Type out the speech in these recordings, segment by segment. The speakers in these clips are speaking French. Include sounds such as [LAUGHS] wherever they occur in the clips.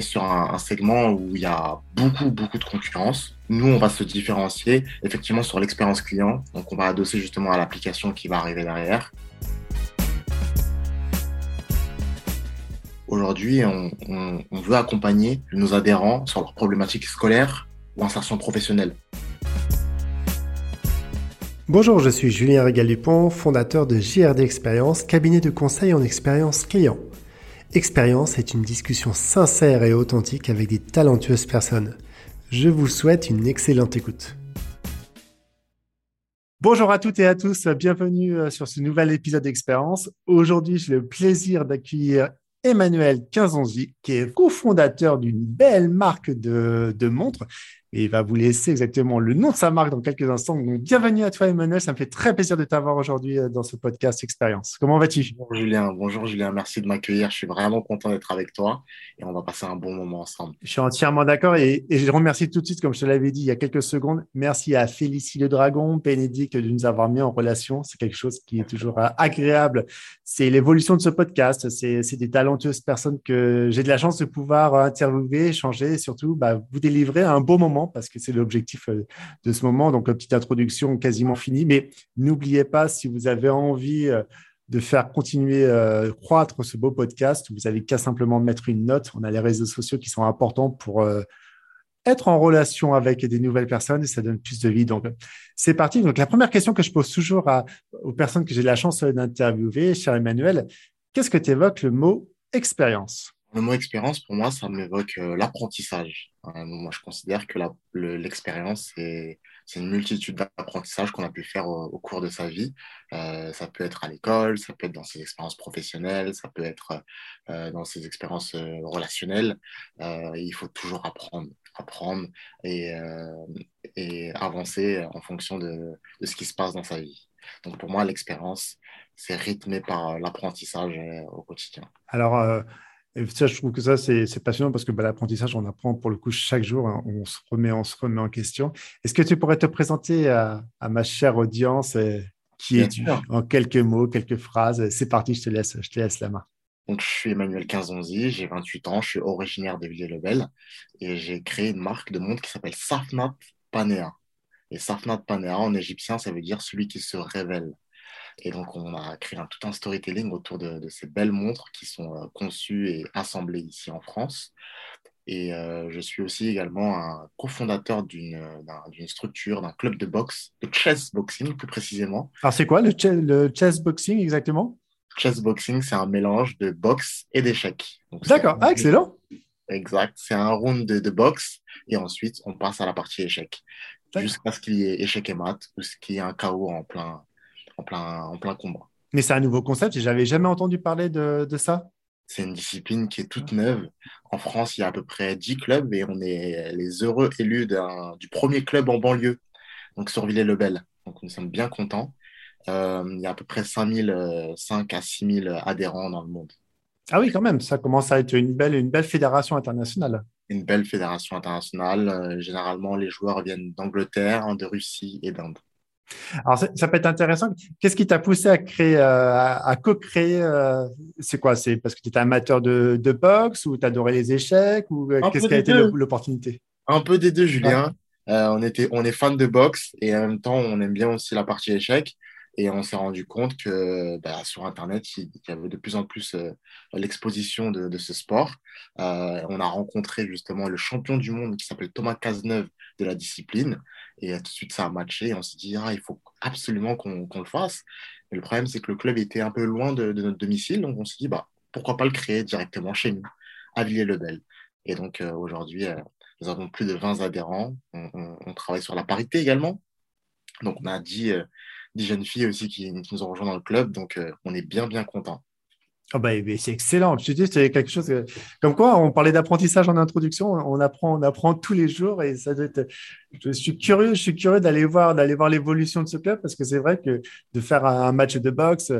sur un, segment où il y a beaucoup, beaucoup de concurrence. Nous, on va se différencier effectivement sur l'expérience client. Donc, on va adosser justement à l'application qui va arriver derrière. Aujourd'hui, on, veut accompagner nos adhérents sur leurs problématiques scolaires ou insertion professionnelle. Bonjour, je suis Julien Régal-Dupont, fondateur de JRD Expérience, cabinet de conseil en expérience client. Expérience est une discussion sincère et authentique avec des talentueuses personnes. Je vous souhaite une excellente écoute. Bonjour à toutes et à tous, bienvenue euh, sur ce nouvel épisode d'Expérience. Aujourd'hui, j'ai le plaisir d'accueillir Emmanuel Quinzonzi, qui est cofondateur d'une belle marque de, de montres et il va vous laisser exactement le nom de sa marque dans quelques instants. Donc, bienvenue à toi, Emmanuel. Ça me fait très plaisir de t'avoir aujourd'hui euh, dans ce podcast Expérience. Comment vas-tu? Bonjour Julien. Bonjour Julien. Merci de m'accueillir. Je suis vraiment content d'être avec toi et on va passer un bon moment ensemble. Je suis entièrement d'accord et, je remercie tout de suite, comme je te l'avais dit il y a quelques secondes. Merci à Félicie Le Dragon, Bénédicte de nous avoir mis en relation. C'est quelque chose qui est toujours euh, agréable. C'est l'évolution de ce podcast. C'est des talentueuses personnes que j'ai de la chance de pouvoir interviewer, échanger et surtout bah, vous délivrer un beau moment parce que c'est l'objectif euh, de ce moment. Donc, petite introduction quasiment finie. Mais n'oubliez pas, si vous avez envie euh, de faire continuer euh, croître ce beau podcast, vous avez qu'à simplement mettre une note. On a les réseaux sociaux qui sont importants pour être en relation avec des nouvelles personnes et ça donne plus de vie. Donc, c'est parti. Donc, la première question que je pose toujours aux personnes que j'ai la chance d'interviewer, cher Emmanuel, qu'est-ce que tu évoques le mot expérience? Le mot expérience, pour moi, ça m'évoque euh, l'apprentissage. Euh, moi, je considère que l'expérience, c'est une multitude d'apprentissages qu'on a pu faire au, cours de sa vie. Euh, ça peut être à l'école, ça peut être dans ses expériences professionnelles, ça peut être dans ses expériences relationnelles. il faut toujours apprendre, apprendre et, avancer en fonction de, de, ce qui se passe dans sa vie. Donc, pour moi, l'expérience, c'est rythmé par l'apprentissage au quotidien. Alors, et ça, je trouve que ça, c'est passionnant parce que bah, l'apprentissage, on apprend pour le coup chaque jour, hein. on, se remet, on se remet en question. Est-ce que tu pourrais te présenter à, ma chère audience euh, qui est en quelques mots, quelques phrases C'est parti, je te laisse, je te laisse la main. Donc, je suis Emmanuel Quinzonzi, j'ai 28 ans, je suis originaire de Villers-le-Bel et j'ai créé une marque de montre qui s'appelle Safnat Panea. Et Safnat Panea en égyptien, ça veut dire celui qui se révèle. Et donc, on a créé un, tout un storytelling autour de, ces belles montres qui sont euh, conçues et assemblées ici en France. Et euh, je suis aussi également un cofondateur d'une structure, d'un club de boxe, de chess boxing plus précisément. Alors, c'est quoi le, le chess boxing exactement? Chess boxing, c'est un mélange de boxe et d'échecs. D'accord, ah, excellent. Exact, c'est un round de, de, boxe et ensuite on passe à la partie échec jusqu'à ce qu'il y ait échec et mat ou ce qu'il y ait un chaos en plein, en plein, en plein combat. Mais c'est un nouveau concept, j'avais jamais entendu parler de, de ça. C'est une discipline qui est toute neuve. En France, il y a à peu près 10 clubs et on est les heureux élus du premier club en banlieue, donc sur Villers-le-Bel. Donc nous sommes bien contents. Euh, il y a à peu près 5000, 5 à 6000 adhérents dans le monde. Ah oui, quand même, ça commence à être une belle, une belle fédération internationale. Une belle fédération internationale. Euh, généralement, les joueurs viennent d'Angleterre, de Russie et d'Inde. Alors, ça peut être intéressant. Qu'est-ce qui t'a poussé à créer, euh, à, co-créer euh, C'est quoi? C'est parce que tu étais amateur de, boxe ou tu adorais les échecs ou euh, qu'est-ce qui a été l'opportunité? Un peu des deux, Julien. on, était, on est fan de boxe et en même temps, on aime bien aussi la partie échecs. Et on s'est rendu compte que bah, sur Internet, il y avait de plus en plus l'exposition de, ce sport. on a rencontré justement le champion du monde qui s'appelle Thomas Cazeneuve de la discipline. Et tout de suite, ça a matché. On s'est dit, ah, il faut absolument qu'on le fasse. Mais le problème, c'est que le club était un peu loin de, notre domicile. Donc, on s'est dit, bah, pourquoi pas le créer directement chez nous, à Villers-le-Bel. Et donc, euh, aujourd'hui, euh, nous avons plus de 20 adhérents. On, travaille sur la parité également. Donc, on a 10, 10 euh, jeunes filles aussi qui, nous ont rejoints dans le club. Donc, on est bien, bien contents. Oh bah, c'est excellent. Je te dis, c'est quelque chose. Comme quoi, on parlait d'apprentissage en introduction. On apprend, on apprend tous les jours et ça doit être Je suis curieux, je suis curieux d'aller voir, d'aller voir l'évolution de ce club parce que c'est vrai que de faire un match de boxe,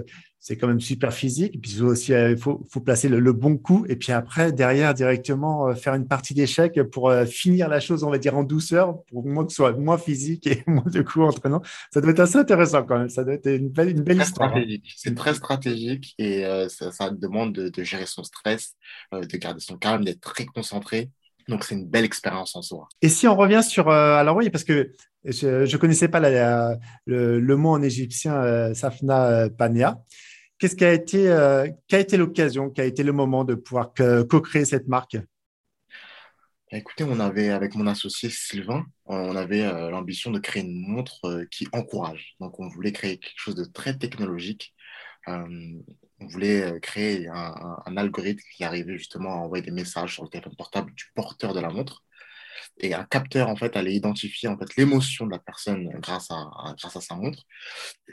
c'est quand même super physique. Et puis aussi, euh, il faut, faut placer le, bon coup. Et puis après, derrière, directement euh, faire une partie d'échecs pour euh, finir la chose, on va dire, en douceur, pour moins que ce soit moins physique et [LAUGHS] moins de coups entraînant. Ça doit être assez intéressant quand même. Ça doit être une belle, une belle histoire. Hein. C'est très stratégique et ça, demande de, de, gérer son stress, de garder son calme, d'être très concentré. Donc, c'est une belle expérience en soi. Et si on revient sur. Euh, alors, oui, parce que je ne connaissais pas le, mot en égyptien euh, Safna euh, Pania. Qu'est-ce qui a été, qu'a été l'occasion, qu'a été le moment de pouvoir co-créer cette marque? Bah, Écoutez, on avait, avec mon associé Sylvain, on avait l'ambition de créer une montre qui encourage. Donc, on voulait créer quelque chose de très technologique on voulait euh, créer un, algorithme qui arrivait justement à envoyer des messages sur le téléphone portable du porteur de la montre. Et un capteur, en fait, allait identifier l'émotion de la personne grâce à, sa montre.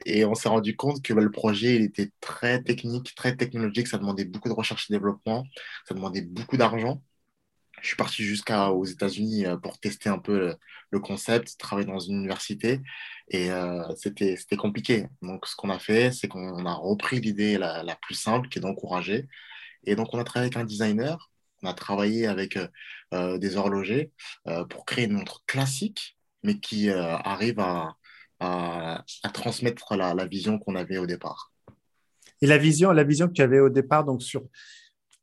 Et on s'est rendu compte que bah, le projet était très technique, très technologique. Ça demandait beaucoup de recherche et développement. Ça demandait beaucoup d'argent je suis parti jusqu'aux États-Unis euh, pour tester un peu le, concept, travailler dans une université. Et euh, c'était compliqué. Donc, ce qu'on a fait, c'est qu'on a repris l'idée la, la, plus simple, qui est d'encourager. Et donc, on a travaillé avec un designer, on a travaillé avec euh, des horlogers pour créer une montre classique, mais qui arrive à, à, à, transmettre la, la vision qu'on avait au départ. Et la vision, la vision que tu avais au départ, donc sur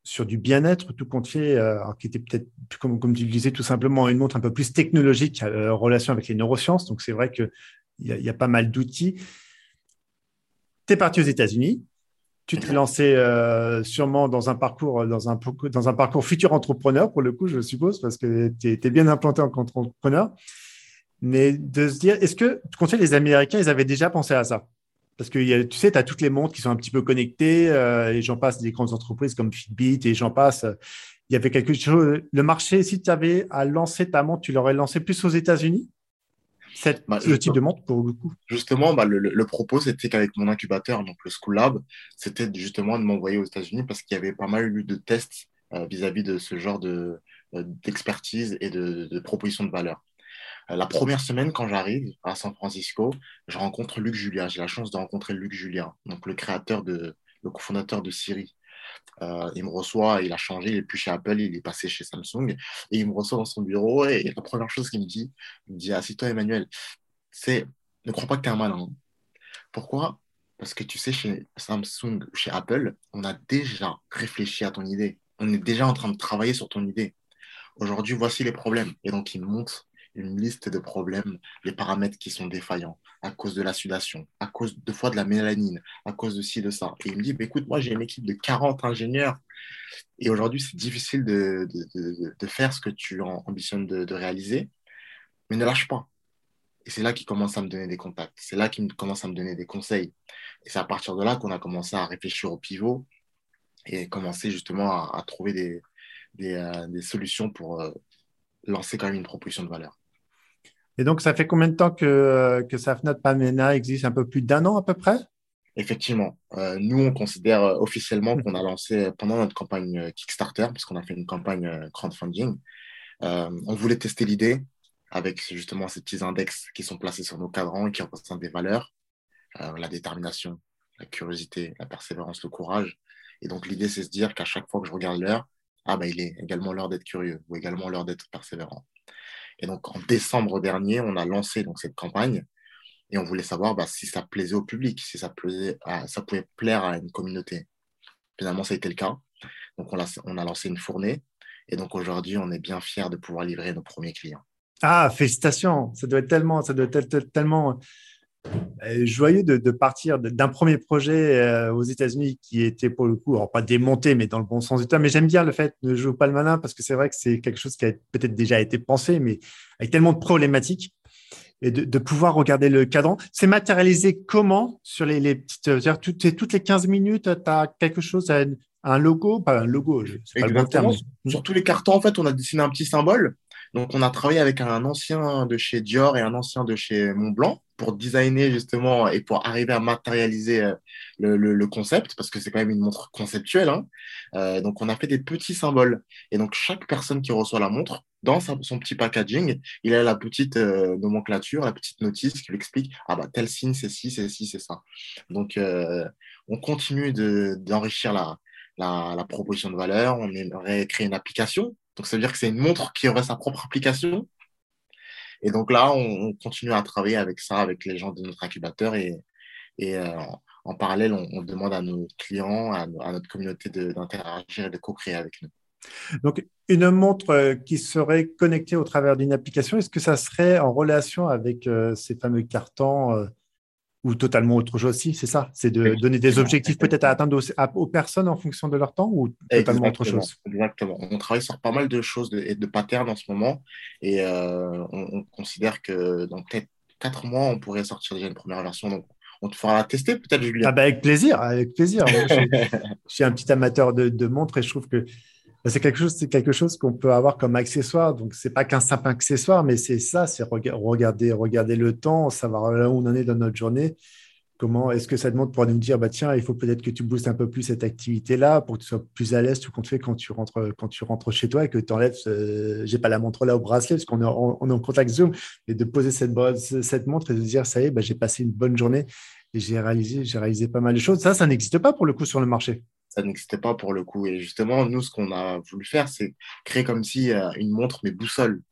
sur du bien-être, tout compte fait, euh, qui était peut-être, comme, comme tu le disais, tout simplement une montre un peu plus technologique euh, en relation avec les neurosciences. Donc, c'est vrai qu'il y, y, a pas mal d'outils. Tu es parti aux États-Unis. Tu t'es lancé euh, sûrement dans un parcours, dans un, dans un parcours futur entrepreneur, pour le coup, je suppose, parce que tu es, bien implanté en entrepreneur. Mais de se dire, est-ce que, tu comptes les Américains, ils avaient déjà pensé à ça? Parce que tu sais, tu as toutes les montres qui sont un petit peu connectées, euh, et j'en passe des grandes entreprises comme Fitbit, et j'en passe. Il y avait quelque chose. Le marché, si tu avais à lancer ta montre, tu l'aurais lancé plus aux États-Unis? Cette, bah, le type de montre pour le coup Justement, bah, le, propos, c'était qu'avec mon incubateur, donc le School Lab, c'était justement de m'envoyer aux États-Unis parce qu'il y avait pas mal eu de tests euh, vis-à-vis de ce genre de, euh, d'expertise et de, de propositions de valeur. Euh, la première semaine, quand j'arrive à San Francisco, je rencontre Luc Julia. J'ai la chance de rencontrer Luc Julia, donc le créateur de, le cofondateur de Siri. Euh, il me reçoit, il a changé, il est plus chez Apple, il est passé chez Samsung, et il me reçoit dans son bureau, et, la première chose qu'il me dit, il me dit, assis-toi Emmanuel, c'est, ne crois pas que tu es un malin. Pourquoi? Parce que tu sais, chez Samsung, chez Apple, on a déjà réfléchi à ton idée. On est déjà en train de travailler sur ton idée. Aujourd'hui, voici les problèmes. Et donc, il monte une liste de problèmes, les paramètres qui sont défaillants à cause de la sudation, à cause de fois de la mélanine, à cause de ci, de ça. Et il me dit, bah, écoute, moi j'ai une équipe de 40 ingénieurs et aujourd'hui c'est difficile de, de, de, faire ce que tu ambitionnes de, réaliser, mais ne lâche pas. Et c'est là qu'il commence à me donner des contacts, c'est là qu'il commence à me donner des conseils. Et c'est à partir de là qu'on a commencé à réfléchir au pivot et commencer justement à, trouver des, des, euh, des, solutions pour euh, lancer quand même une proposition de valeur. Et donc, ça fait combien de temps que, que Safnat Pamena existe? Un peu plus d'un an à peu près? Effectivement. Euh, nous, on considère euh, officiellement qu'on a lancé pendant notre campagne euh, Kickstarter, parce qu'on a fait une campagne crowdfunding. on voulait tester l'idée avec justement ces petits index qui sont placés sur nos cadrans et qui représentent des valeurs, la détermination, la curiosité, la persévérance, le courage. Et donc, l'idée, c'est de se dire qu'à chaque fois que je regarde l'heure, ah, bah, il est également l'heure d'être curieux ou également l'heure d'être persévérant. Et donc, en décembre dernier, on a lancé donc, cette campagne et on voulait savoir bah, si ça plaisait au public, si ça, plaisait ça pouvait plaire à une communauté. Finalement, ça a été le cas. Donc, on a, on a lancé une fournée. Et donc, aujourd'hui, on est bien fiers de pouvoir livrer nos premiers clients. Ah, félicitations. Ça doit être tellement, ça doit être tellement joyeux de, partir d'un premier projet euh, aux États-Unis qui était pour le coup, alors pas démonté, mais dans le bon sens du terme. Mais j'aime bien le fait de jouer pas le malin parce que c'est vrai que c'est quelque chose qui a peut-être déjà été pensé, mais avec tellement de problématiques et de, pouvoir regarder le cadran. C'est matérialisé comment? Sur les, les petites, toutes, toutes les 15 minutes, tu as quelque chose, un logo, pas un logo, c'est pas le bon terme. Sur tous les cartons, en fait, on a dessiné un petit symbole. Donc, on a travaillé avec un ancien de chez Dior et un ancien de chez Montblanc pour designer justement et pour arriver à matérialiser euh, le, concept, parce que c'est quand même une montre conceptuelle. Hein. Euh, donc, on a fait des petits symboles. Et donc, chaque personne qui reçoit la montre dans son petit packaging, il a la petite euh, nomenclature, la petite notice qui lui explique ah bah tel signe c'est ci, c'est ci, c'est ça. Donc euh, on continue d'enrichir la, la, proposition de valeur. On aimerait créer une application. Donc ça veut dire que c'est une montre qui aurait sa propre application. Et donc là, on, continue à travailler avec ça, avec les gens de notre incubateur et, euh, en parallèle, on, demande à nos clients, à, notre communauté d'interagir et de co-créer avec nous. Donc, une montre euh, qui serait connectée au travers d'une application, est-ce que ça serait en relation avec euh, ces fameux cartons ou totalement autre chose aussi C'est ça? C'est de donner des objectifs peut-être à atteindre aux, personnes en fonction de leur temps ou totalement autre chose? Exactement. On travaille sur pas mal de choses et de, patterns en ce moment et on, considère que dans peut-être quatre mois, on pourrait sortir déjà une première version. Donc, on te fera la tester peut-être, Julien. Ah bah, avec plaisir, avec plaisir. je, suis un petit amateur de, de montres et je trouve que c'est quelque chose, c'est quelque chose qu'on peut avoir comme accessoire. Donc, c'est pas qu'un simple accessoire, mais c'est ça, c'est regarder, regarder le temps, savoir où on en est dans notre journée. Comment est-ce que ça demande pour nous dire, bah tiens, il faut peut-être que tu boostes un peu plus cette activité-là pour que tu sois plus à l'aise tout compte fait quand tu rentres, quand tu rentres chez toi et que tu enlèves, ce... j'ai pas la montre là au bracelet parce qu'on est, en, on est en contact Zoom, et de poser cette, cette montre et de dire, ça y est, bah, j'ai passé une bonne journée et j'ai réalisé, j'ai réalisé pas mal de choses. Ça, ça n'existe pas pour le coup sur le marché ça n'existait pas pour le coup. Et justement, nous, ce qu'on a voulu faire, c'est créer comme si euh, une montre, mais boussole.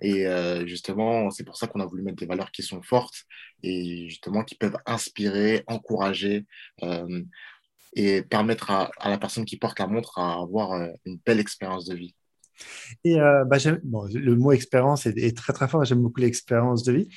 Et euh, justement, c'est pour ça qu'on a voulu mettre des valeurs qui sont fortes et justement qui peuvent inspirer, encourager euh, et permettre à, la personne qui porte la montre à avoir une belle expérience de vie. Et bah, le mot expérience est, très très fort, j'aime beaucoup l'expérience de vie.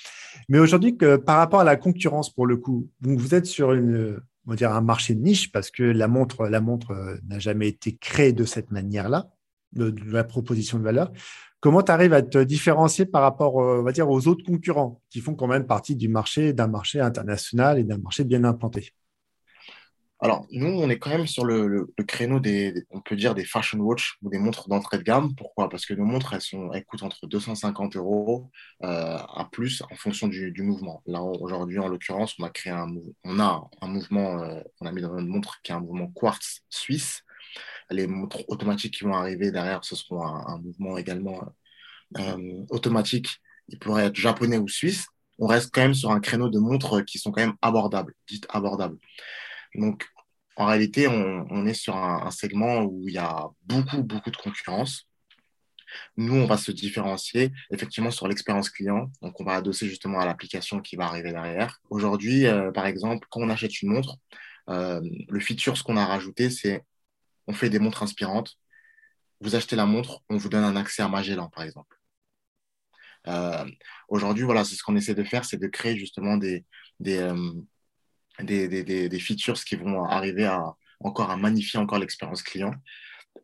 Mais aujourd'hui, par rapport à la concurrence, pour le coup, vous êtes sur une, on va dire un marché de niche parce que la montre, euh, n'a jamais été créée de cette manière-là, de, la proposition de valeur. Comment tu arrives à te différencier par rapport, euh, on va dire, aux autres concurrents qui font quand même partie du marché, d'un marché international et d'un marché bien implanté? Alors, nous, on est quand même sur le, créneau des, on peut dire, des fashion watch ou des montres d'entrée de gamme. Pourquoi? Parce que nos montres, elles, sont, elles coûtent entre 250 euros euh, à plus en fonction du, mouvement. Là, aujourd'hui, en l'occurrence, on a créé un, on mouvement, euh, on a mis dans notre montre qui est un mouvement quartz suisse. Les montres automatiques qui vont arriver derrière, ce seront un, mouvement également euh, automatique. Il pourrait être japonais ou suisse. On reste quand même sur un créneau de montres qui sont quand même abordables, dites abordables. Donc, en réalité, on, est sur un, segment où il y a beaucoup, beaucoup de concurrence. Nous, on va se différencier effectivement sur l'expérience client. Donc, on va adosser justement à l'application qui va arriver derrière. Aujourd'hui, euh, par exemple, quand on achète une montre, euh, le feature, ce qu'on a rajouté, c'est on fait des montres inspirantes. Vous achetez la montre, on vous donne un accès à Magellan, par exemple. Euh, aujourd'hui, voilà, c'est ce qu'on essaie de faire, c'est de créer justement des, des, des, des, des, features qui vont arriver à encore à magnifier encore l'expérience client.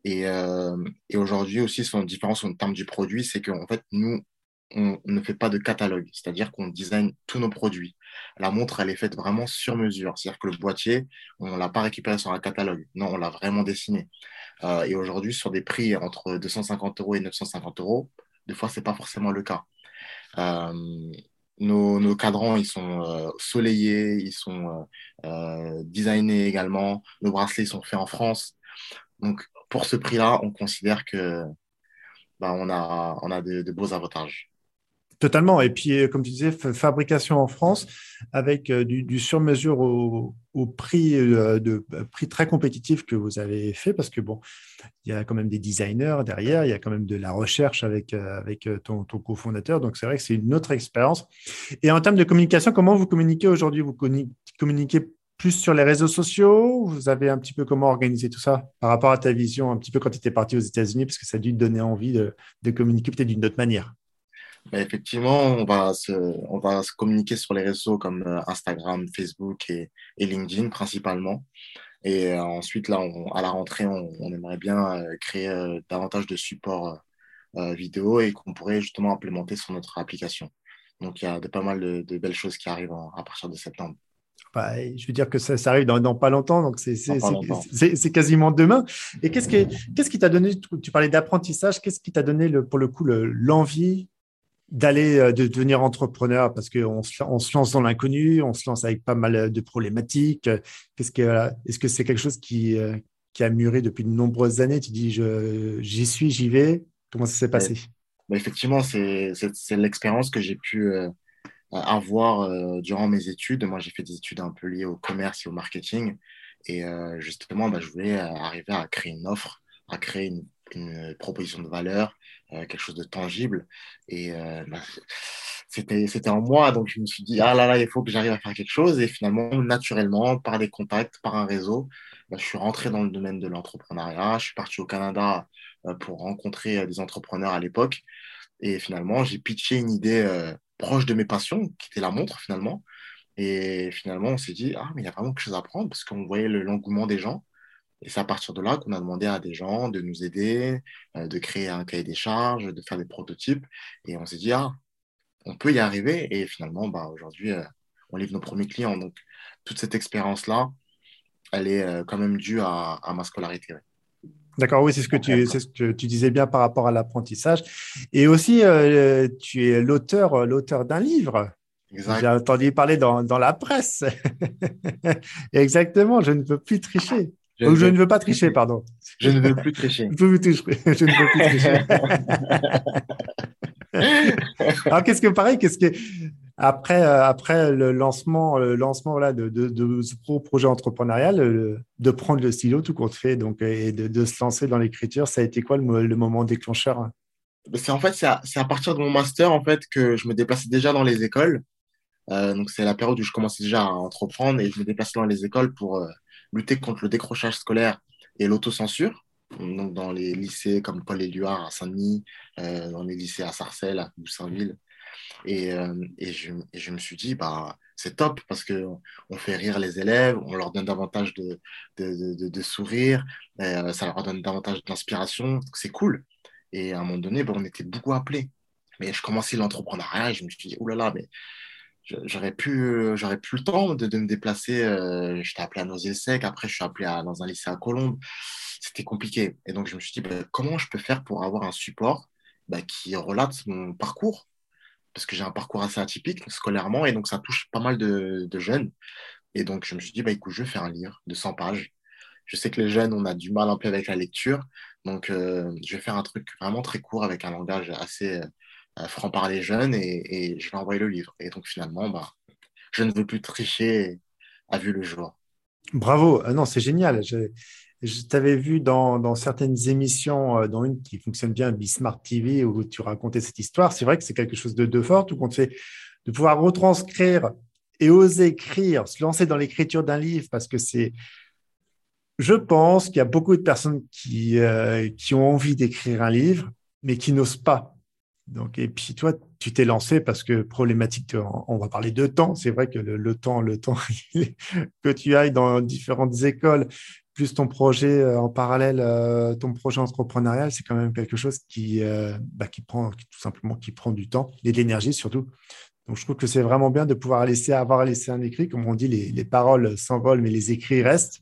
Et, euh, et aujourd'hui aussi, son différence en termes du produit, c'est qu'en fait, nous, on ne fait pas de catalogue, c'est-à-dire qu'on design tous nos produits. La montre, elle est faite vraiment sur mesure, c'est-à-dire que le boîtier, on ne l'a pas récupéré sur un catalogue, non, on l'a vraiment dessiné. Euh, et aujourd'hui, sur des prix entre 250 euros et 950 euros, des fois, ce n'est pas forcément le cas. Euh, nos, cadrans, ils sont euh, soleillés, ils sont euh, euh, designés également. Nos bracelets sont faits en France. Donc, pour ce prix-là, on considère que bah, on a, on a de beaux avantages. Totalement. Et puis, euh, comme tu disais, fabrication en France avec euh, du, sur-mesure au, prix, euh, de, prix très compétitif que vous avez fait parce que, bon, il y a quand même des designers derrière, il y a quand même de la recherche avec, avec ton, cofondateur. Donc, c'est vrai que c'est une autre expérience. Et en termes de communication, comment vous communiquez aujourd'hui? Vous communiquez plus sur les réseaux sociaux? Vous avez un petit peu comment organiser tout ça par rapport à ta vision, un petit peu quand tu étais parti aux États-Unis, parce que ça a dû te donner envie de communiquer peut-être d'une autre manière effectivement, on va, se, on va se communiquer sur les réseaux comme euh, Instagram, Facebook et, LinkedIn principalement. Et euh, ensuite, là, à la rentrée, on, aimerait bien euh, créer davantage de supports vidéo et qu'on pourrait justement implémenter sur notre application. Donc, il y a de, pas mal de, belles choses qui arrivent à partir de septembre. Bah, je veux dire que ça, arrive dans, pas longtemps, donc c'est quasiment demain. Et qu'est-ce qui qui t'a donné, tu parlais d'apprentissage, qu'est-ce qui t'a donné le, pour le coup l'envie d'aller euh, de devenir entrepreneur parce qu'on se, on se lance dans l'inconnu, on se lance avec pas mal de problématiques. Qu'est-ce que est-ce que c'est quelque chose qui euh, qui a mûri depuis de nombreuses années? Tu dis j'y suis, j'y vais. Comment ça s'est passé? Bah, effectivement, c'est l'expérience que j'ai pu avoir durant mes études. Moi, j'ai fait des études un peu liées au commerce et au marketing. Et justement, bah, je voulais arriver à créer une offre, à créer une, une proposition de valeur, quelque chose de tangible. Et bah, c'était, c'était en moi, donc je me suis dit, ah là là, il faut que j'arrive à faire quelque chose. Et finalement, naturellement, par des contacts, par un réseau, bah, je suis rentré dans le domaine de l'entrepreneuriat. Je suis parti au Canada euh, pour rencontrer euh, des entrepreneurs à l'époque. Et finalement, j'ai pitché une idée euh, proche de mes passions, qui était la montre finalement. Et finalement, on s'est dit, ah, mais il y a vraiment quelque chose à apprendre parce qu'on voyait l'engouement des gens. Et c'est à partir de là qu'on a demandé à des gens de nous aider, de créer un cahier des charges, de faire des prototypes. Et on s'est dit, ah, on peut y arriver. Et finalement, bah, aujourd'hui, on livre nos premiers clients. Donc, toute cette expérience-là, elle est quand même due à, ma scolarité. D'accord, oui, c'est ce que tu, c'est ce que tu disais bien par rapport à l'apprentissage. Et aussi, euh, tu es l'auteur, euh, l'auteur d'un livre. J'ai entendu parler dans, dans la presse. [LAUGHS] Exactement, je ne veux plus tricher. Je, Ou je ne veux pas tricher, pardon. Je ne veux plus tricher. [LAUGHS] je, veux plus, je ne veux plus tricher. [LAUGHS] Alors, qu'est-ce que pareil, qu'est-ce que après, euh, après le lancement, le lancement de, de, ce projet entrepreneurial, de prendre le stylo tout compte fait donc, et de, se lancer dans l'écriture, ça a été quoi le, moment déclencheur? C'est en fait c'est à, partir de mon master en fait que je me déplaçais déjà dans les écoles. Euh, donc c'est la période où je commençais déjà à entreprendre et je me déplaçais dans les écoles pour euh, lutter contre le décrochage scolaire et l'autocensure. Donc dans les lycées comme Paul Éluard à Saint-Denis, dans les lycées à Sarcelles, à Boussainville. Et, euh, et, je, je, me suis dit, bah, c'est top parce qu'on on fait rire les élèves, on leur donne davantage de, de, de, de sourire, euh, ça leur donne davantage d'inspiration, c'est cool. Et à un moment donné, bah, on était beaucoup appelés. Mais je commençais l'entrepreneuriat et je me suis dit, oulala, mais j'aurais pu, j'aurais plus le temps de, de me déplacer. Euh, J'étais appelé à Noisy-le-Sec, après je suis appelé à, dans un lycée à Colombes. C'était compliqué. Et donc je me suis dit, bah, comment je peux faire pour avoir un support bah, qui relate mon parcours? Parce que j'ai un parcours assez atypique scolairement et donc ça touche pas mal de, jeunes. Et donc je me suis dit, bah, écoute, je vais faire un livre de 100 pages. Je sais que les jeunes, on a du mal un peu avec la lecture, donc euh, je vais faire un truc vraiment très court avec un langage assez euh, franc par les jeunes et, je vais envoyer le livre. Et donc finalement, bah, je ne veux plus tricher a vu le jour. Bravo, ah non, c'est génial. Je t'avais vu dans, certaines émissions, euh, dans une qui fonctionne bien, Bismart TV, où tu racontais cette histoire. C'est vrai que c'est quelque chose de, fort, tout compte fait, de pouvoir retranscrire et oser écrire, se lancer dans l'écriture d'un livre, parce que c'est. Je pense qu'il y a beaucoup de personnes qui, euh, qui ont envie d'écrire un livre, mais qui n'osent pas. Donc, et puis toi, tu t'es lancé parce que problématique, on va parler de temps. C'est vrai que le, temps, le temps [LAUGHS] que tu ailles dans différentes écoles, plus ton projet euh, en parallèle, euh, ton projet entrepreneurial, c'est quand même quelque chose qui, euh, bah, prend tout simplement du temps et de l'énergie surtout. Donc, je trouve que c'est vraiment bien de pouvoir laisser avoir laissé un écrit. Comme on dit, les paroles s'envolent, mais les écrits restent.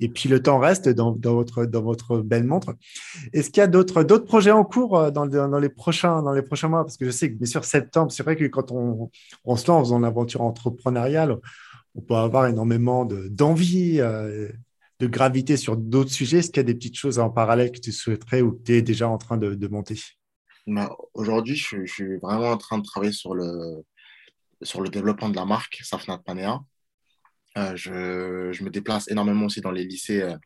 Et puis le temps reste dans, votre, belle montre. Est-ce qu'il y a d'autres, projets en cours dans, dans, les prochains, mois? Parce que je sais que bien sûr, septembre, c'est vrai que quand on, se lance dans l'aventure entrepreneuriale, on peut avoir énormément de, d'envie de gravité sur d'autres sujets Est-ce qu'il y a des petites choses en parallèle que tu souhaiterais ou que tu es déjà en train de, monter? Bah, Aujourd'hui, je, suis vraiment en train de travailler sur le, sur le développement de la marque Safnat Panea. Euh, je, me déplace énormément aussi dans les lycées euh,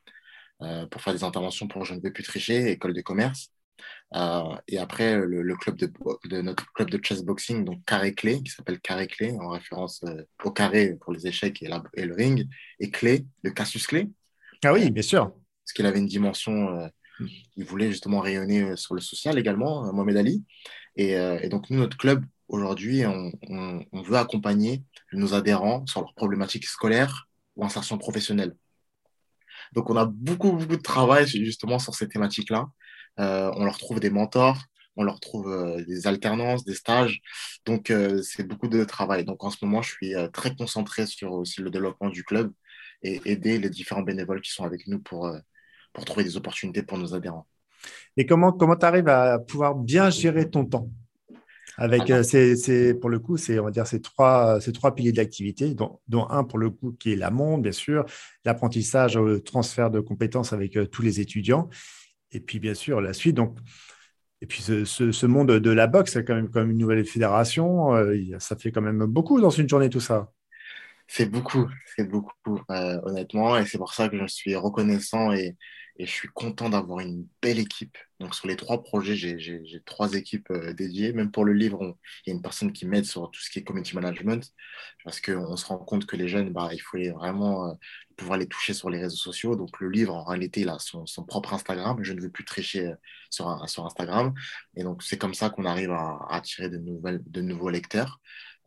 euh, pour faire des interventions pour Je ne vais plus tricher, école de commerce. et après, le, club de, de, notre club de chess boxing, donc Carré Clé, qui s'appelle Carré Clé, en référence au carré pour les échecs et, et le ring, et Clé, le Cassius Clé, ah oui, bien sûr. Parce qu'il avait une dimension, euh, il voulait justement rayonner sur le social également, Mohamed Ali. Et, donc, nous, notre club, aujourd'hui, on, veut accompagner nos adhérents sur leurs problématiques scolaires ou insertion professionnelle. Donc, on a beaucoup, beaucoup de travail justement sur ces thématiques-là. on leur trouve des mentors, on leur trouve des alternances, des stages. Donc, c'est beaucoup de travail. Donc, en ce moment, je suis très concentré sur aussi le développement du club et aider les différents bénévoles qui sont avec nous pour, euh, pour trouver des opportunités pour nos adhérents. Et comment comment tu arrives à pouvoir bien gérer ton temps? Avec euh, c'est pour le coup c'est on va dire ces trois ces trois piliers d'activité dont, dont, un pour le coup qui est la monde bien sûr l'apprentissage le transfert de compétences avec euh, tous les étudiants et puis bien sûr la suite donc et puis ce, monde de la boxe, c'est quand même comme une nouvelle fédération. ça fait quand même beaucoup dans une journée tout ça. C'est beaucoup, c'est beaucoup, honnêtement. Et c'est pour ça que je suis reconnaissant et, et je suis content d'avoir une belle équipe. Donc, sur les trois projets, j'ai trois équipes euh, dédiées. Même pour le livre, il y a une personne qui m'aide sur tout ce qui est community management parce qu'on se rend compte que les jeunes, bah, il faut vraiment euh, pouvoir les toucher sur les réseaux sociaux. Donc, le livre, en réalité, il a son, propre Instagram. Je ne veux plus tricher euh, sur, Instagram. Et donc, c'est comme ça qu'on arrive à, attirer de nouveaux lecteurs.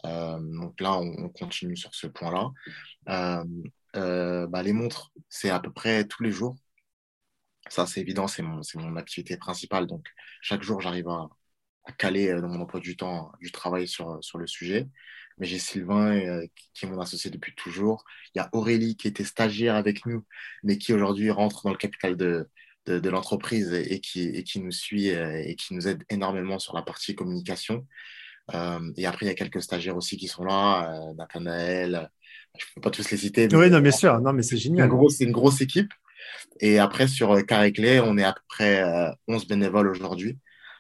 donc là, on, continue sur ce point-là. bah, les montres, c'est à peu près tous les jours. Ça, c'est évident, c'est mon, mon, activité principale. Donc, chaque jour, j'arrive à, à, caler euh, dans mon emploi du temps du travail sur, sur le sujet. Mais j'ai Sylvain, euh, qui est mon associé depuis toujours. Il y a Aurélie, qui était stagiaire avec nous, mais qui aujourd'hui rentre dans le capital de, de, de l'entreprise et, qui, et qui nous suit euh, et qui nous aide énormément sur la partie communication. et après, il y a quelques stagiaires aussi qui sont là, Nathanaël, je ne peux pas tous les citer. Oui, non, bien sûr, non, mais c'est génial. C'est une grosse équipe. Et après, sur euh, Carré Clé, on est à peu près 11 euh, bénévoles aujourd'hui.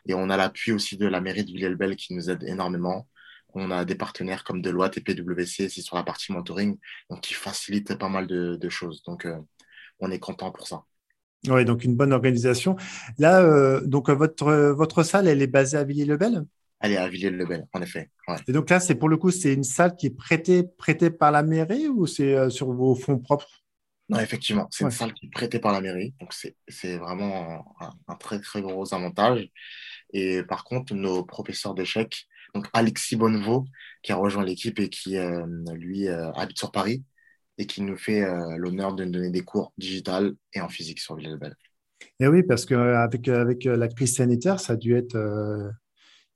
Et on a l'appui aussi de la mairie de Villers-le-Bel qui nous aide énormément. On a des partenaires comme Deloitte et PwC aussi sur la partie mentoring, donc qui facilitent pas mal de, choses. Donc, euh, on est content pour ça. Oui, donc une bonne organisation. Là, donc votre, votre salle, elle est basée à Villiers-le-Bel Elle est à Villiers-le-Bel, en effet. Et donc là, c'est pour le coup, c'est une salle qui est prêtée, prêtée par la mairie ou c'est sur vos fonds propres? Non, effectivement, c'est une salle qui est prêtée par la mairie, donc c'est vraiment un, très très gros avantage. Et par contre, nos professeurs d'échecs, donc Alexis Bonnevaux, qui a rejoint l'équipe et qui, euh, lui, euh, habite sur Paris et qui nous fait euh, l'honneur de nous donner des cours digital et en physique sur Villers-le-Bel. Et oui, parce qu'avec avec la crise sanitaire, ça a dû être.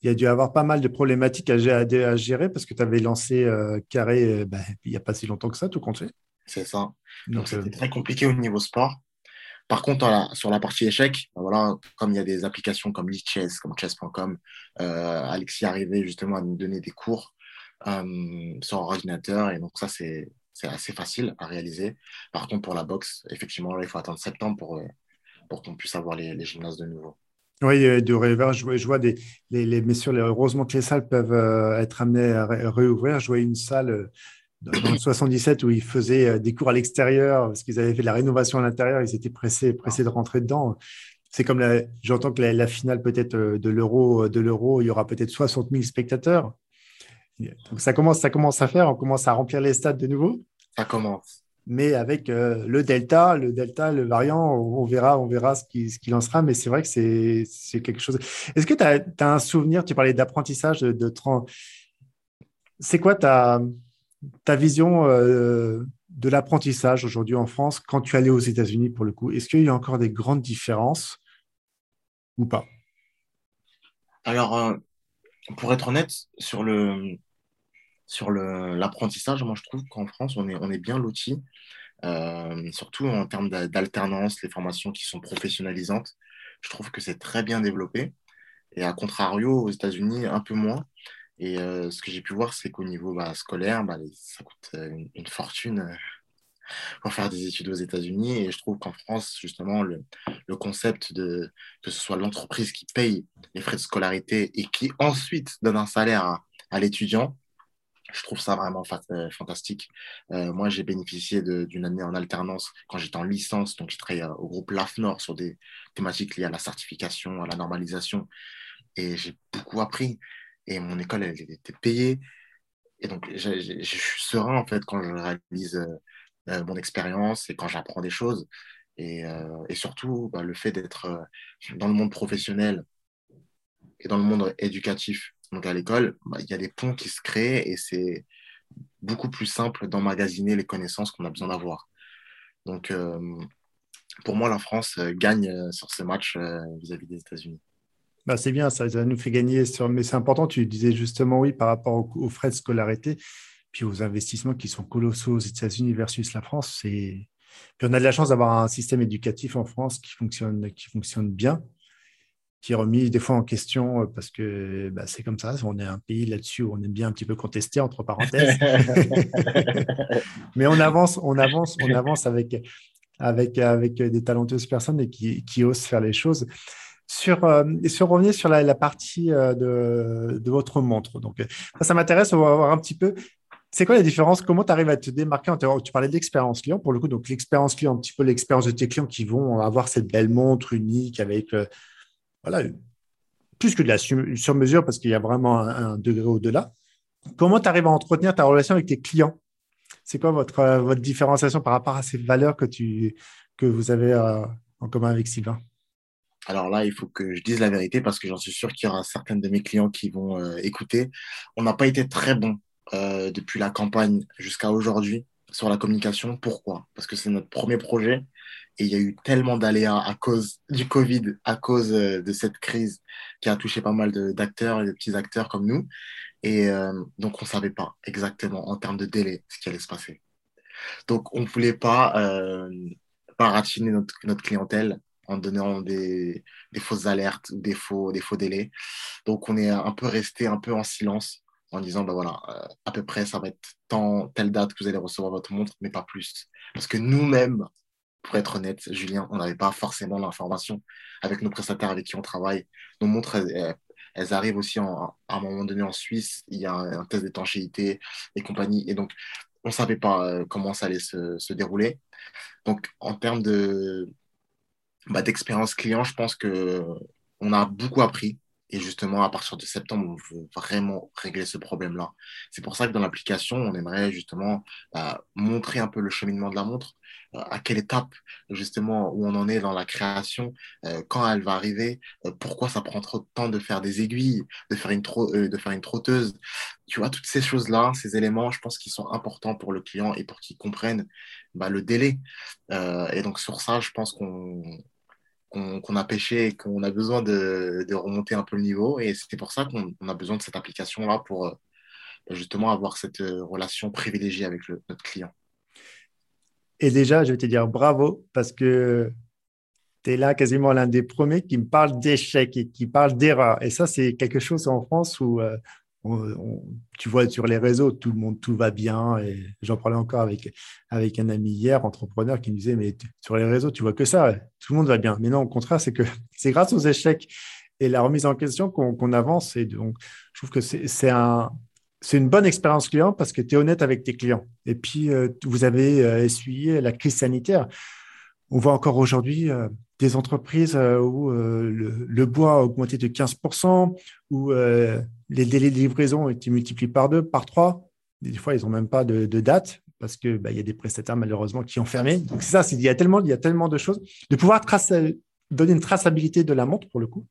il y a dû avoir pas mal de problématiques à, gérer parce que tu avais lancé Carré ben, il n'y a pas si longtemps que ça, tout compte c'est ça. Donc, c'était très compliqué au niveau sport. Par contre, sur la partie échec, ben voilà, comme il y a des applications comme Chess, comme chess.com, euh, Alexis arrivait justement à nous donner des cours euh, sur ordinateur. Et donc, ça, c'est assez facile à réaliser. Par contre, pour la boxe, effectivement, il faut attendre septembre pour, euh, pour qu'on puisse avoir les, les, gymnases de nouveau. Oui, de réouvrir. Je, je vois des, les, les, messieurs, heureusement que les salles peuvent être amenées à réouvrir. Je vois une salle dans le 77 où ils faisaient euh, des cours à l'extérieur parce qu'ils avaient fait de la rénovation à l'intérieur, ils étaient pressés, pressés de rentrer dedans. C'est comme j'entends que la, finale peut-être euh, de l'euro, euh, de l'euro, il y aura peut-être 60 000 spectateurs. Donc ça commence, ça commence à faire, on commence à remplir les stades de nouveau. Ça commence. Mais avec le delta, le delta, le variant, on, verra, on verra ce qu'il ce qui en sera. Mais c'est vrai que c'est quelque chose. Est-ce que tu as, as, un souvenir Tu parlais d'apprentissage de, de C'est quoi ta ta vision euh, de l'apprentissage aujourd'hui en France quand tu allais aux États-Unis pour le coup? Est-ce qu'il y a encore des grandes différences ou pas? Alors, euh, pour être honnête, sur le sur l'apprentissage, moi je trouve qu'en France, on est, on est bien loti, euh, surtout en termes d'alternance, les formations qui sont professionnalisantes. Je trouve que c'est très bien développé. Et à contrario, aux États-Unis, un peu moins. Et euh, ce que j'ai pu voir, c'est qu'au niveau bah, scolaire, bah, ça coûte euh, une, fortune euh, pour faire des études aux États-Unis. Et je trouve qu'en France, justement, le, concept de que ce soit l'entreprise qui paye les frais de scolarité et qui ensuite donne un salaire à, l'étudiant, je trouve ça vraiment fantastique. Moi, j'ai bénéficié d'une année en alternance quand j'étais en licence. Donc, je travaillais au groupe LAFNOR sur des thématiques liées à la certification, à la normalisation. Et j'ai beaucoup appris et mon école, elle, était payée. Et donc, je, suis serein, en fait, quand je réalise euh, euh, mon expérience et quand j'apprends des choses. Et, euh, surtout, bah, le fait d'être dans le monde professionnel et dans le monde éducatif, donc à l'école, bah, il y a des ponts qui se créent et c'est beaucoup plus simple d'emmagasiner les connaissances qu'on a besoin d'avoir. Donc, pour moi, la France gagne sur ce match vis-à-vis des États-Unis. Bah, c'est bien, ça, nous fait gagner. Sur... Mais c'est important, tu disais justement oui par rapport aux, frais de scolarité, puis aux investissements qui sont colossaux aux États-Unis versus la France. Puis on a de la chance d'avoir un système éducatif en France qui fonctionne, qui fonctionne bien, qui est remis des fois en question euh, parce que bah, c'est comme ça. On est un pays là-dessus où on aime bien un petit peu contester, entre parenthèses. [LAUGHS] Mais on avance, on avance, on avance avec, avec, avec des talentueuses personnes et qui, qui osent faire les choses. Sur, euh, revenir sur la, partie de, de, votre montre. Donc, ça, m'intéresse, on va voir un petit peu. C'est quoi la différence? Comment tu arrives à te démarquer Tu parlais d'expérience client, pour le coup, donc l'expérience client, un petit peu l'expérience de tes clients qui vont avoir cette belle montre unique avec, voilà, plus que de la sur-mesure parce qu'il y a vraiment un, degré au-delà. Comment tu arrives à entretenir ta relation avec tes clients? C'est quoi votre, euh, votre différenciation par rapport à ces valeurs que, tu, que vous avez euh, en commun avec Sylvain? Alors là, il faut que je dise la vérité parce que j'en suis sûr qu'il y aura certains de mes clients qui vont euh, écouter. On n'a pas été très bon depuis la campagne jusqu'à aujourd'hui sur la communication. Pourquoi? Parce que c'est notre premier projet et il y a eu tellement d'aléas à cause du Covid, à cause de cette crise qui a touché pas mal d'acteurs et de petits acteurs comme nous. Et euh, donc, on ne savait pas exactement en termes de délai ce qui allait se passer. Donc, on ne voulait pas euh, baratiner notre, notre clientèle en donnant des, des, fausses alertes des faux, des faux délais. Donc, on est un peu resté un peu en silence en disant, ben voilà, euh, à peu près, ça va être tant, telle date que vous allez recevoir votre montre, mais pas plus. Parce que nous-mêmes, pour être honnête, Julien, on n'avait pas forcément l'information avec nos prestataires avec qui on travaille. Nos montres, elles, arrivent aussi à un moment donné en Suisse. Il y a un, test d'étanchéité et compagnie. Et donc, on ne savait pas euh, comment ça allait se, dérouler. Donc, en termes de, bah, d'expérience client, je pense qu'on a beaucoup appris. Et justement, à partir de septembre, on veut vraiment régler ce problème-là. C'est pour ça que dans l'application, on aimerait justement bah, montrer un peu le cheminement de la montre, euh, à quelle étape justement où on en est dans la création, euh, quand elle va arriver, euh, pourquoi ça prend trop de temps de faire des aiguilles, de faire une, de faire une trotteuse. Tu vois, toutes ces choses-là, ces éléments, je pense qu'ils sont importants pour le client et pour qu'il comprenne bah, le délai. et donc sur ça, je pense qu'on qu'on a pêché et qu'on a besoin de, remonter un peu le niveau. Et c'est pour ça qu'on a besoin de cette application-là pour euh, justement avoir cette euh, relation privilégiée avec notre client. Et déjà, je vais te dire bravo parce que tu es là quasiment l'un des premiers qui me parle d'échecs et qui parle d'erreurs. Et ça, c'est quelque chose en France où euh, tu vois sur les réseaux, tout le monde, tout va bien. Et j'en parlais encore avec, avec un ami hier, entrepreneur, qui me disait, mais sur les réseaux, tu vois que ça, tout le monde va bien. Mais non, au contraire, c'est que [LAUGHS] c'est grâce aux échecs et la remise en question qu'on avance. Et donc, je trouve que c'est un, une bonne expérience client parce que tu es honnête avec tes clients. Et puis, euh, vous avez euh, essuyé la crise sanitaire. On voit encore aujourd'hui euh, des entreprises où le, bois a augmenté de 15%, où les délais de livraison ont été multipliés par deux, par trois. Des fois, ils n'ont même pas de, date parce qu'il bah, y a des prestataires malheureusement qui ont fermé. Donc, c'est ça, il y, a tellement, il y a tellement de choses. De pouvoir donner une traçabilité de la montre, pour le coup,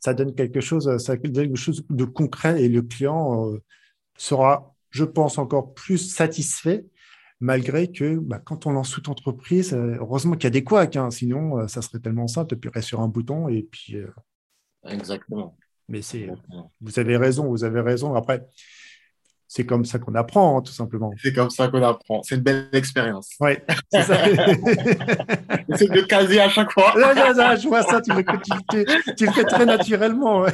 ça donne quelque chose, ça donne quelque chose de concret et le client euh, sera, je pense, encore plus satisfait malgré que bah, quand on lance toute entreprise, euh, heureusement qu'il y a des couacs, hein, sinon euh, ça serait tellement simple, de appuierais sur un bouton et puis. Exactement. Mais c'est, vous avez raison, vous avez raison. Après, c'est comme ça qu'on apprend, hein, tout simplement. C'est comme ça qu'on apprend. C'est une belle expérience. Oui, c'est ça. [LAUGHS] c'est de caser à chaque fois. je vois ça, tu, le fais très naturellement.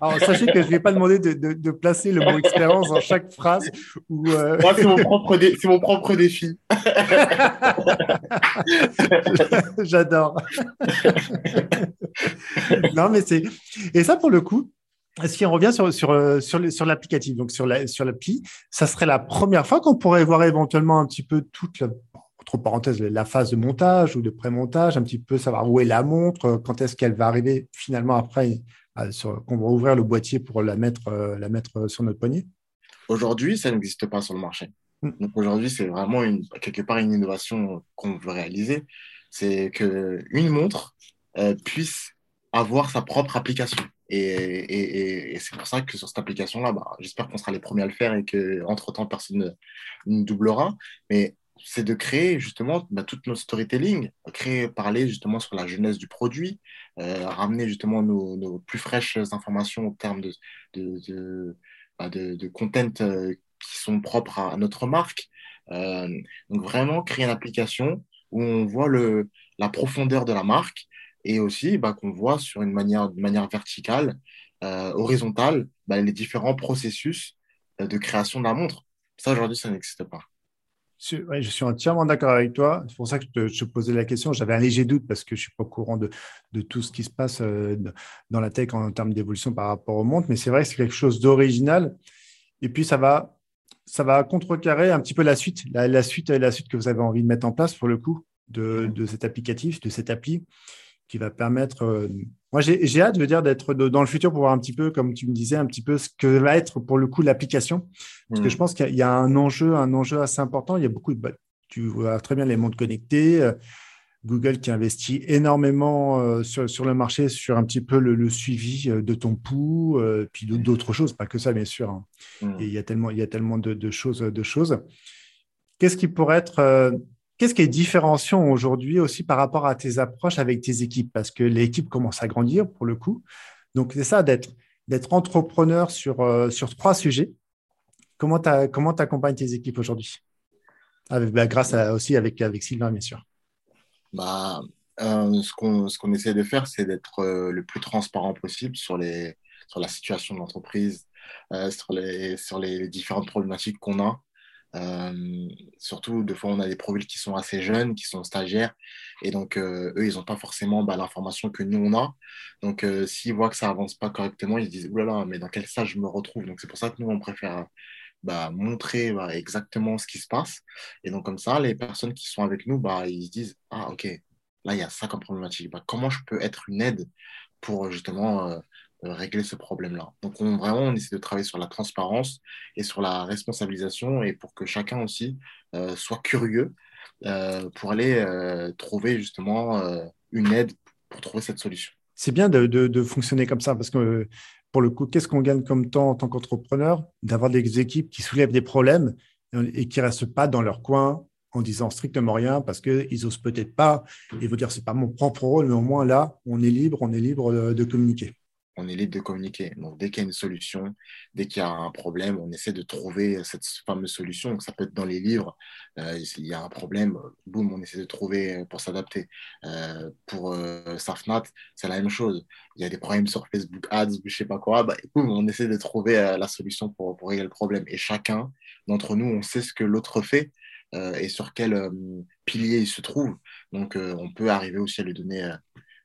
Alors, sachez que je ne vais pas demander de, placer le mot expérience dans chaque phrase. Euh, Moi, c'est mon, propre mon propre défi. [LAUGHS] J'adore. non, mais c'est. Et ça, pour le coup, si on revient sur, sur, euh, sur, sur l'applicatif, donc sur la, sur l'appli, ça serait la première fois qu'on pourrait voir éventuellement un petit peu toute la, entre parenthèses, la phase de montage ou de pré-montage, un petit peu savoir où est la montre, quand est-ce qu'elle va arriver finalement après, euh, qu'on va ouvrir le boîtier pour la mettre, euh, la mettre sur notre poignet? Aujourd'hui, ça n'existe pas sur le marché. Mm. Donc aujourd'hui, c'est vraiment une, quelque part une innovation qu'on veut réaliser. C'est qu'une montre puisse avoir sa propre application. Et, c'est pour ça que sur cette application-là, bah, j'espère qu'on sera les premiers à le faire et qu'entre-temps, personne ne, doublera. Mais c'est de créer justement bah, toute notre storytelling, créer, parler justement sur la jeunesse du produit, euh, ramener justement nos, plus fraîches informations en termes de, de, de, bah, content euh, qui sont propres à, notre marque. Euh, donc vraiment créer une application où on voit le, la profondeur de la marque et aussi bah, qu'on voit sur une manière, de manière verticale, euh, horizontale, bah, les différents processus euh, de création de la montre. Ça, aujourd'hui, ça n'existe pas. je suis entièrement d'accord avec toi. C'est pour ça que je te, posais la question. J'avais un léger doute parce que je ne suis pas au courant de, tout ce qui se passe euh, dans la tech en, termes d'évolution par rapport au monde. Mais c'est vrai que c'est quelque chose d'original. Et puis, ça va, ça va contrecarrer un petit peu la suite, la, suite, la suite que vous avez envie de mettre en place pour le coup de, de cet applicatif, de cette appli qui va permettre. Euh, moi, j'ai hâte, de dire, d'être dans le futur pour voir un petit peu, comme tu me disais, un petit peu ce que va être pour le coup l'application. Parce que mm. je pense qu'il y a un enjeu, un enjeu assez important. Il y a beaucoup de. Bah, tu vois très bien les mondes connectés. Euh, Google qui investit énormément euh, sur, sur, le marché sur un petit peu le, suivi de ton pouls, puis d'autres choses, pas que ça, bien sûr. Hein. Mm. Et il y a tellement, il y a tellement de, de choses. De choses. Qu'est-ce qui pourrait être Qu'est-ce qui est différenciant aujourd'hui aussi par rapport à tes approches avec tes équipes? Parce que l'équipe commence à grandir pour le coup. Donc, c'est ça d'être, entrepreneur sur, euh, sur trois sujets. Comment tu accompagnes tes équipes aujourd'hui? Bah, Grâce aussi avec, Sylvain, bien sûr. Bah, euh, ce, qu'on, ce essaie de faire, c'est d'être euh, le plus transparent possible sur, les, sur la situation de l'entreprise, sur, les, sur les différentes problématiques qu'on a. Euh, surtout, de fois, on a des profils qui sont assez jeunes, qui sont stagiaires, et donc euh, eux, ils n'ont pas forcément bah, l'information que nous, on a. Donc, euh, s'ils voient que ça avance pas correctement, ils se disent, oulala, mais dans quel stage je me retrouve? Donc, c'est pour ça que nous, on préfère bah, montrer bah, exactement ce qui se passe. Et donc, comme ça, les personnes qui sont avec nous, bah, ils se disent, ah, ok, là, il y a ça comme problématique. Bah, comment je peux être une aide pour justement régler ce problème-là. Donc, on, vraiment, on essaie de travailler sur la transparence et sur la responsabilisation et pour que chacun aussi euh, soit curieux euh, pour aller euh, trouver justement une aide pour trouver cette solution. C'est bien de, fonctionner comme ça parce que pour le coup, qu'est-ce qu'on gagne comme temps en tant qu'entrepreneur D'avoir des équipes qui soulèvent des problèmes et qui ne restent pas dans leur coin en disant strictement rien parce qu'ils n'osent peut-être pas. Ils vont dire c'est pas mon propre rôle, mais au moins là, on est libre, on est libre de communiquer on est libre de communiquer. Donc, dès qu'il y a une solution, dès qu'il y a un problème, on essaie de trouver cette fameuse solution. Ça peut être dans les livres. Euh, il y a un problème, boum, on essaie de trouver pour s'adapter. Euh, pour euh, Safnat, c'est la même chose. Il y a des problèmes sur Facebook Ads, je sais pas quoi. Bah, boum, on essaie de trouver la solution pour, pour régler le problème. Et chacun d'entre nous, on sait ce que l'autre fait et sur quel pilier il se trouve. Donc, on peut arriver aussi à lui donner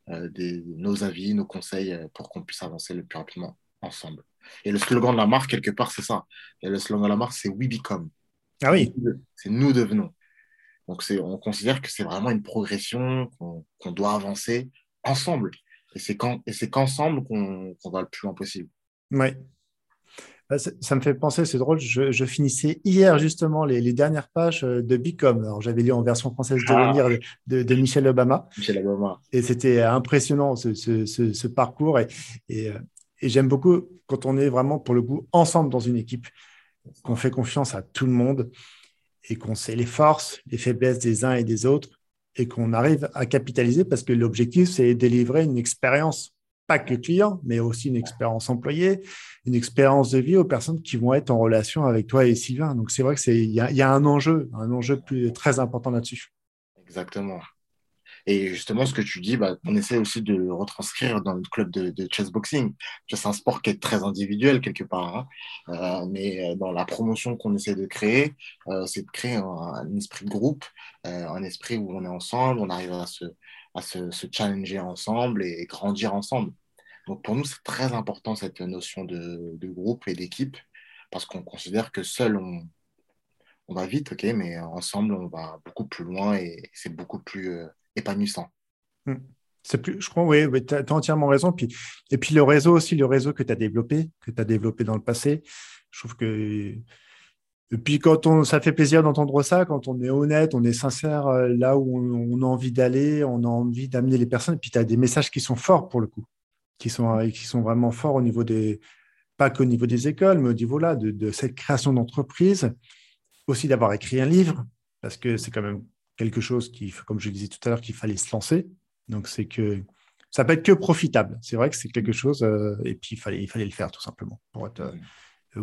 euh, nos avis, nos conseils euh, pour qu'on puisse avancer le plus rapidement ensemble. Et le slogan de la marque, quelque part, c'est ça. Et le slogan de la marque, c'est We Become. Ah oui. C'est nous devenons. Donc, on considère que c'est vraiment une progression, qu'on doit avancer ensemble. Et c'est qu'ensemble qu'on va le plus loin possible. Oui, ça me fait penser, c'est drôle, je, finissais hier justement les, dernières pages euh, de Bicom. Alors j'avais lu en version française ah. de, de, Michel Obama. Michel Obama. Et c'était impressionnant ce, parcours. Et, euh, et, j'aime beaucoup quand on est vraiment pour le coup ensemble dans une équipe, qu'on fait confiance à tout le monde et qu'on sait les forces, les faiblesses des uns et des autres et qu'on arrive à capitaliser parce que l'objectif, c'est de délivrer une expérience pas que client, mais aussi une expérience employée, une expérience de vie aux personnes qui vont être en relation avec toi et Sylvain. Donc c'est vrai que c'est il y, a un enjeu, un enjeu plus, très important là-dessus. Exactement. Et justement, ce que tu dis, bah, on essaie aussi de retranscrire dans notre club de, de chessboxing. C'est un sport qui est très individuel quelque part, hein. euh, mais euh, dans la promotion qu'on essaie de créer, euh, c'est de créer un, esprit de groupe, un esprit où on est ensemble, on arrive à se, à se, challenger ensemble et grandir ensemble. Donc pour nous, c'est très important cette notion de, groupe et d'équipe, parce qu'on considère que seul, on, va vite, ok, mais ensemble, on va beaucoup plus loin et c'est beaucoup plus euh, épanouissant. C'est plus, je crois, oui, tu as, entièrement raison. Puis, et puis le réseau aussi, le réseau que tu as développé, que tu as développé dans le passé, je trouve que et puis quand on, ça fait plaisir d'entendre ça, quand on est honnête, on est sincère euh, là où on, a envie d'aller, on a envie d'amener les personnes. Et puis tu as des messages qui sont forts pour le coup, qui sont, qui sont vraiment forts au niveau des, pas qu'au niveau des écoles, mais au niveau là de, cette création d'entreprise, aussi d'avoir écrit un livre, parce que c'est quand même quelque chose qui, comme je le disais tout à l'heure, qu'il fallait se lancer. Donc c'est que ça peut être que profitable. C'est vrai que c'est quelque chose, euh, et puis il fallait, il fallait le faire tout simplement pour être.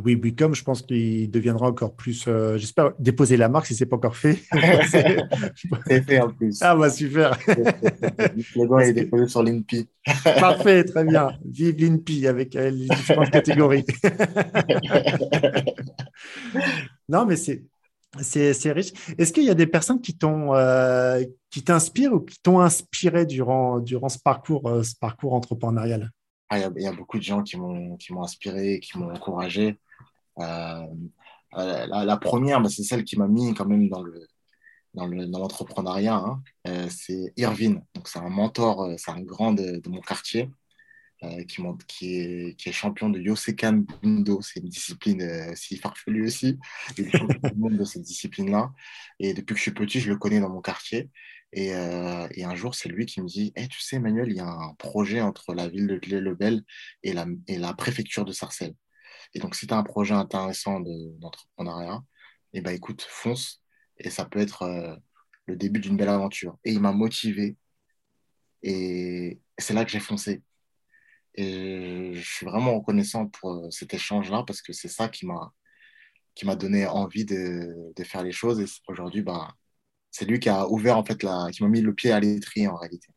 Oui, Become, je pense qu'il deviendra encore plus. Euh, j'espère déposer la marque si ce n'est pas encore fait. [LAUGHS] c'est fait en plus. Ah, bah super. Le slogan est déposé sur l'INPI. [LAUGHS] Parfait, très bien. Vive l'INPI avec euh, les différentes catégories. [LAUGHS] non, mais c'est C'est riche. Est-ce qu'il y a des personnes qui t'ont euh, qui t'inspirent ou qui t'ont inspiré durant, durant ce parcours, ce parcours entrepreneurial? Ah, Il y, a beaucoup de gens qui m'ont inspiré, qui m'ont encouragé. Euh, la, première, bah, c'est celle qui m'a mis quand même dans le dans l'entrepreneuriat. Hein. c'est Irvine. Donc c'est un mentor, c'est un grand de mon quartier. Euh, qui, est, champion de Yosekan Bundo. C'est une discipline euh, si farfelue aussi. Il est champion du monde de cette discipline-là. Et depuis que je suis petit, je le connais dans mon quartier. Et, euh, un jour, c'est lui qui me dit hey, Tu sais, Emmanuel, il y a un projet entre la ville de Clé-le-Bel et la, et la préfecture de Sarcelles. Et donc, si tu as un projet intéressant d'entrepreneuriat, eh ben, écoute, fonce. Et ça peut être le début d'une belle aventure. Et il m'a motivé. Et c'est là que j'ai foncé. Et je suis vraiment reconnaissant pour euh, cet échange-là parce que c'est ça qui m'a donné envie de, de, faire les choses. Et aujourd'hui, bah, c'est lui qui a ouvert, en fait, la, qui m'a mis le pied à l'étrier en réalité.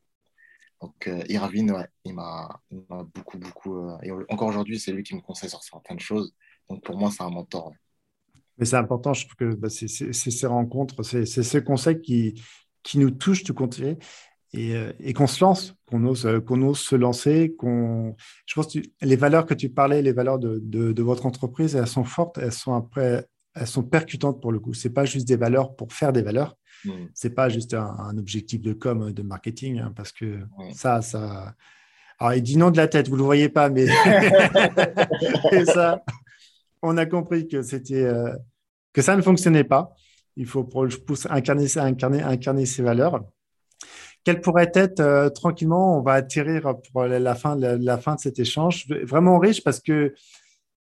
Donc, euh, Irvine, il m'a beaucoup, beaucoup. Euh, et encore aujourd'hui, c'est lui qui me conseille sur certaines choses. Donc, pour moi, c'est un mentor. Mais c'est important, je trouve que bah, c'est ces rencontres, c'est ce conseil qui, qui nous touche tout compte euh, et, qu'on se lance, qu'on ose, euh, qu'on ose se lancer. Je pense que les valeurs que tu parlais, les valeurs de, votre entreprise, elles sont fortes, elles sont après, elles sont percutantes pour le coup. C'est pas juste des valeurs pour faire des valeurs. Ce mmh. C'est pas juste un, objectif de com, de marketing, hein, parce que ça, ça. Alors, il dit non de la tête, vous le voyez pas, mais [LAUGHS] et ça, on a compris que c'était euh, que ça ne fonctionnait pas. Il faut pour je pousse incarner, incarner, incarner ces valeurs quelle pourrait être euh, tranquillement, on va atterrir pour la fin, la, fin de cet échange, vraiment riche parce que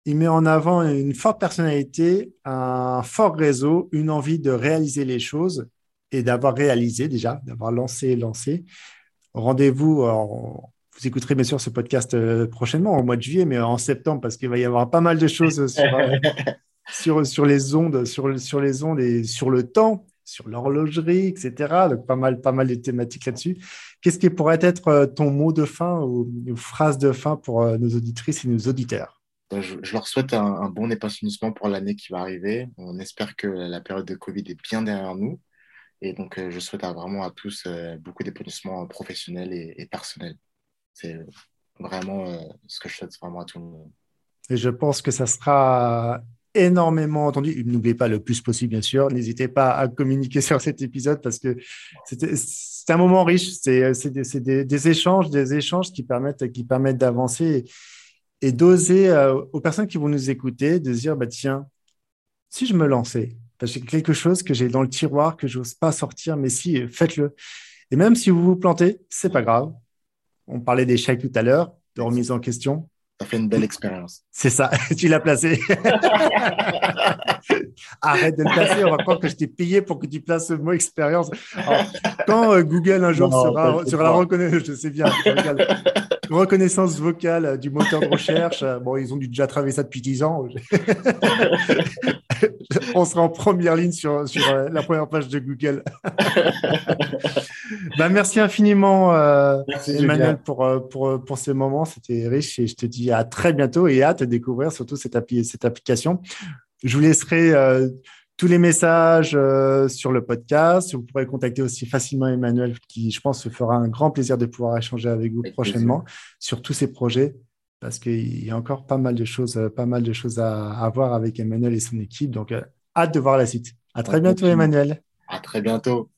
il met en avant une forte personnalité, un fort réseau, une envie de réaliser les choses et d'avoir réalisé déjà, d'avoir lancé et lancé. Rendez-vous, vous écouterez bien sûr ce podcast euh, prochainement, au mois de juillet, mais en septembre, parce qu'il va y avoir pas mal de choses sur, [LAUGHS] sur, sur, les ondes, sur, sur les ondes et sur le temps sur l'horlogerie, etc. Donc, pas mal, pas mal de thématiques là-dessus. Qu'est-ce qui pourrait être euh, ton mot de fin ou une phrase de fin pour euh, nos auditrices et nos auditeurs? Je, leur souhaite un, bon épanouissement pour l'année qui va arriver. On espère que la période de Covid est bien derrière nous. Et donc, euh, je souhaite vraiment à tous beaucoup d'épanouissement professionnel et, et personnel. C'est vraiment ce que je souhaite vraiment à tout le monde. Et je pense que ça sera énormément entendu. N'oubliez pas le plus possible, bien sûr. N'hésitez pas à communiquer [LAUGHS] sur cet épisode parce que c'est un moment riche. C'est des, échanges, des échanges qui permettent, qui permettent d'avancer et, d'oser euh, aux personnes qui vont nous écouter de dire bah, tiens, si je me lançais, j'ai quelque chose que j'ai dans le tiroir que je n'ose pas sortir, mais si, faites-le. Et même si vous vous plantez, c'est pas grave. On parlait d'échec tout à l'heure, de remise en question ça fait une belle expérience. C'est ça, [LAUGHS] tu l'as placé. [LAUGHS] Arrête de le placer, on va croire que je t'ai payé pour que tu places ce mot expérience. quand euh, Google un jour sera, la reconnaissance, je sais bien, reconnaissance vocale du moteur de recherche, euh, bon, ils ont dû déjà travailler ça depuis 10 ans. [LAUGHS] [LAUGHS] on sera en première ligne sur, sur euh, la première page de Google. [LAUGHS] bah, merci infiniment, Emmanuel, pour, pour, pour ces moments. C'était riche et je te dis à très bientôt et hâte de découvrir surtout cette, cette application. Je vous laisserai euh, tous les messages euh, sur le podcast. Vous pourrez contacter aussi facilement Emmanuel, qui, je pense, se fera un grand plaisir de pouvoir échanger avec vous prochainement sur tous ces projets, parce qu'il y a encore pas mal de choses, euh, pas mal de choses à, à voir avec Emmanuel et son équipe. Donc, hâte de voir la suite. À très bientôt, Emmanuel. À très bientôt.